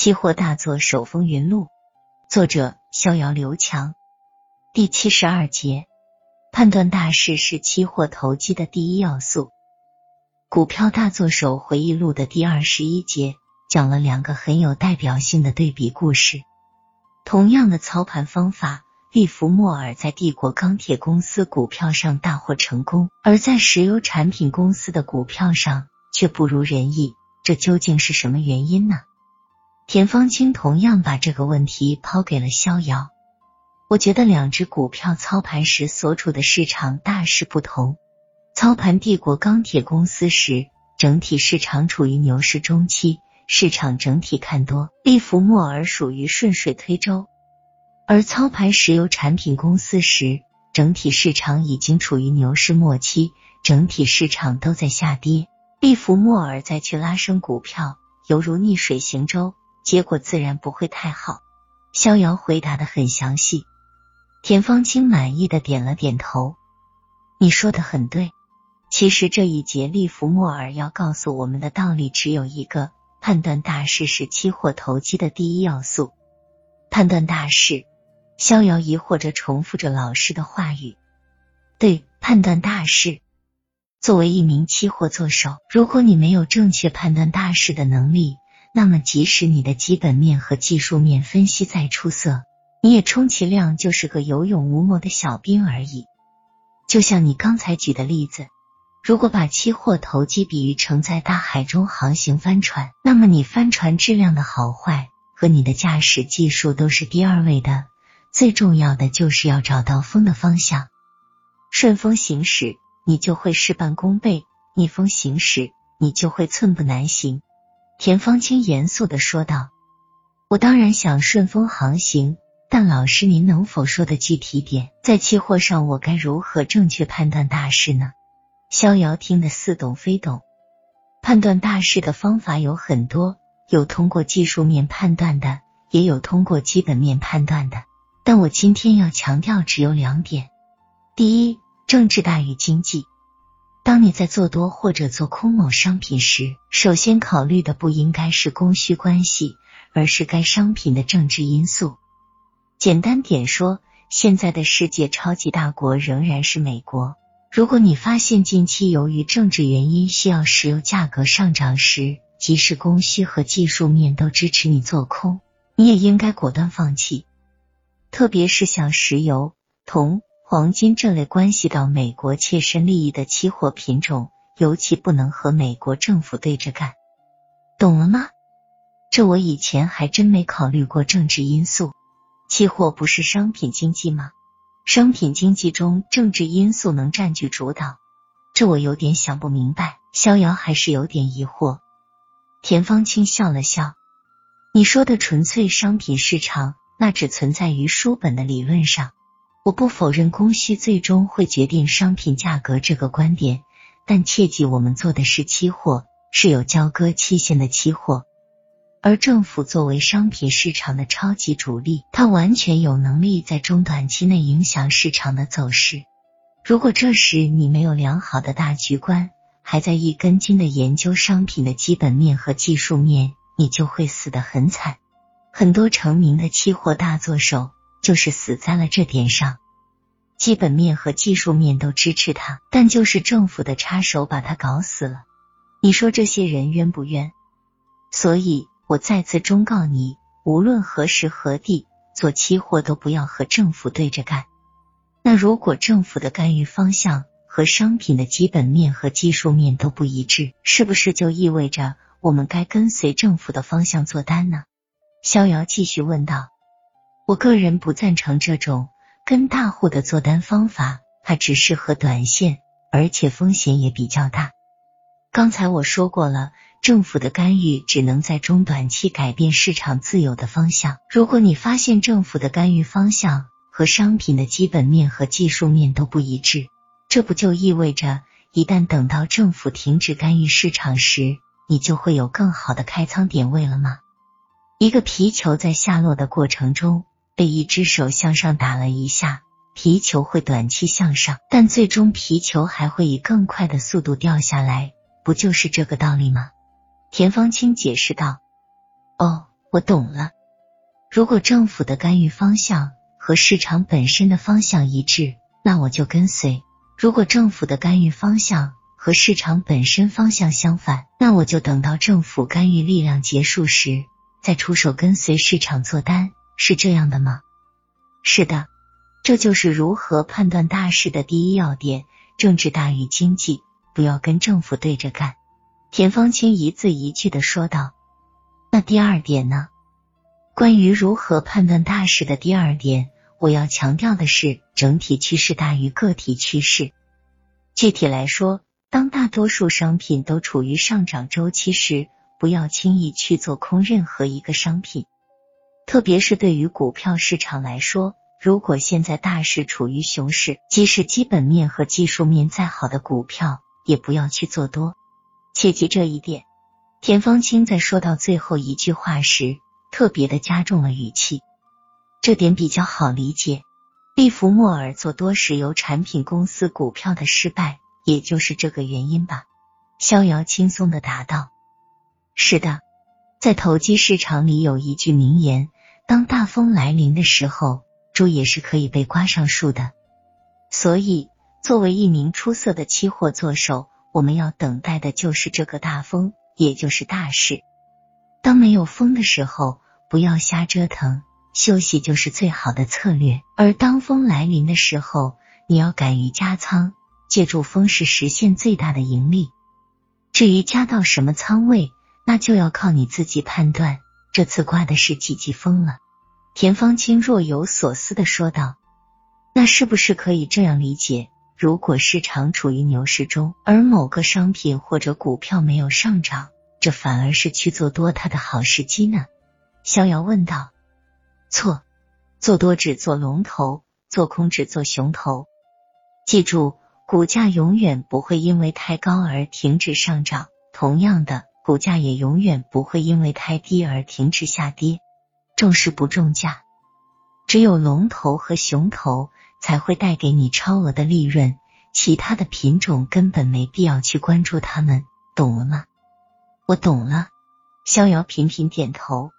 期货大作手风云录，作者逍遥刘强。第七十二节，判断大势是期货投机的第一要素。股票大作手回忆录的第二十一节讲了两个很有代表性的对比故事。同样的操盘方法，利弗莫尔在帝国钢铁公司股票上大获成功，而在石油产品公司的股票上却不如人意。这究竟是什么原因呢？田方清同样把这个问题抛给了逍遥。我觉得两只股票操盘时所处的市场大势不同。操盘帝国钢铁公司时，整体市场处于牛市中期，市场整体看多；利弗莫尔属于顺水推舟。而操盘石油产品公司时，整体市场已经处于牛市末期，整体市场都在下跌。利弗莫尔再去拉升股票，犹如逆水行舟。结果自然不会太好。逍遥回答的很详细，田方清满意的点了点头。你说的很对。其实这一节利弗莫尔要告诉我们的道理只有一个：判断大势是期货投机的第一要素。判断大势，逍遥疑惑着重复着老师的话语。对，判断大势。作为一名期货作手，如果你没有正确判断大势的能力，那么，即使你的基本面和技术面分析再出色，你也充其量就是个有勇无谋的小兵而已。就像你刚才举的例子，如果把期货投机比喻成在大海中航行帆船，那么你帆船质量的好坏和你的驾驶技术都是第二位的。最重要的就是要找到风的方向，顺风行驶，你就会事半功倍；逆风行驶，你就会寸步难行。田方清严肃的说道：“我当然想顺风航行，但老师，您能否说的具体点？在期货上，我该如何正确判断大势呢？”逍遥听得似懂非懂。判断大势的方法有很多，有通过技术面判断的，也有通过基本面判断的。但我今天要强调只有两点：第一，政治大于经济。当你在做多或者做空某商品时，首先考虑的不应该是供需关系，而是该商品的政治因素。简单点说，现在的世界超级大国仍然是美国。如果你发现近期由于政治原因需要石油价格上涨时，即使供需和技术面都支持你做空，你也应该果断放弃。特别是像石油、铜。黄金这类关系到美国切身利益的期货品种，尤其不能和美国政府对着干，懂了吗？这我以前还真没考虑过政治因素。期货不是商品经济吗？商品经济中政治因素能占据主导，这我有点想不明白。逍遥还是有点疑惑。田方清笑了笑：“你说的纯粹商品市场，那只存在于书本的理论上。”我不否认供需最终会决定商品价格这个观点，但切记我们做的是期货，是有交割期限的期货。而政府作为商品市场的超级主力，它完全有能力在中短期内影响市场的走势。如果这时你没有良好的大局观，还在一根筋的研究商品的基本面和技术面，你就会死得很惨。很多成名的期货大作手。就是死在了这点上，基本面和技术面都支持他，但就是政府的插手把他搞死了。你说这些人冤不冤？所以我再次忠告你，无论何时何地做期货，都不要和政府对着干。那如果政府的干预方向和商品的基本面和技术面都不一致，是不是就意味着我们该跟随政府的方向做单呢？逍遥继续问道。我个人不赞成这种跟大户的做单方法，它只适合短线，而且风险也比较大。刚才我说过了，政府的干预只能在中短期改变市场自由的方向。如果你发现政府的干预方向和商品的基本面和技术面都不一致，这不就意味着一旦等到政府停止干预市场时，你就会有更好的开仓点位了吗？一个皮球在下落的过程中。被一只手向上打了一下，皮球会短期向上，但最终皮球还会以更快的速度掉下来，不就是这个道理吗？田方清解释道。哦，我懂了。如果政府的干预方向和市场本身的方向一致，那我就跟随；如果政府的干预方向和市场本身方向相反，那我就等到政府干预力量结束时再出手跟随市场做单，是这样的吗？是的，这就是如何判断大势的第一要点：政治大于经济，不要跟政府对着干。田方清一字一句的说道。那第二点呢？关于如何判断大势的第二点，我要强调的是，整体趋势大于个体趋势。具体来说，当大多数商品都处于上涨周期时，不要轻易去做空任何一个商品。特别是对于股票市场来说，如果现在大势处于熊市，即使基本面和技术面再好的股票，也不要去做多。切记这一点。田方清在说到最后一句话时。特别的加重了语气，这点比较好理解。利弗莫尔做多石油产品公司股票的失败，也就是这个原因吧？逍遥轻松的答道：“是的，在投机市场里有一句名言：当大风来临的时候，猪也是可以被刮上树的。所以，作为一名出色的期货做手，我们要等待的就是这个大风，也就是大事。”当没有风的时候，不要瞎折腾，休息就是最好的策略。而当风来临的时候，你要敢于加仓，借助风势实现最大的盈利。至于加到什么仓位，那就要靠你自己判断。这次刮的是几级风了？田方清若有所思的说道：“那是不是可以这样理解？如果市场处于牛市中，而某个商品或者股票没有上涨？”这反而是去做多它的好时机呢？逍遥问道。错，做多只做龙头，做空只做熊头。记住，股价永远不会因为太高而停止上涨，同样的，股价也永远不会因为太低而停止下跌。重视不重价，只有龙头和熊头才会带给你超额的利润，其他的品种根本没必要去关注他们，懂了吗？我懂了，逍遥频频点头。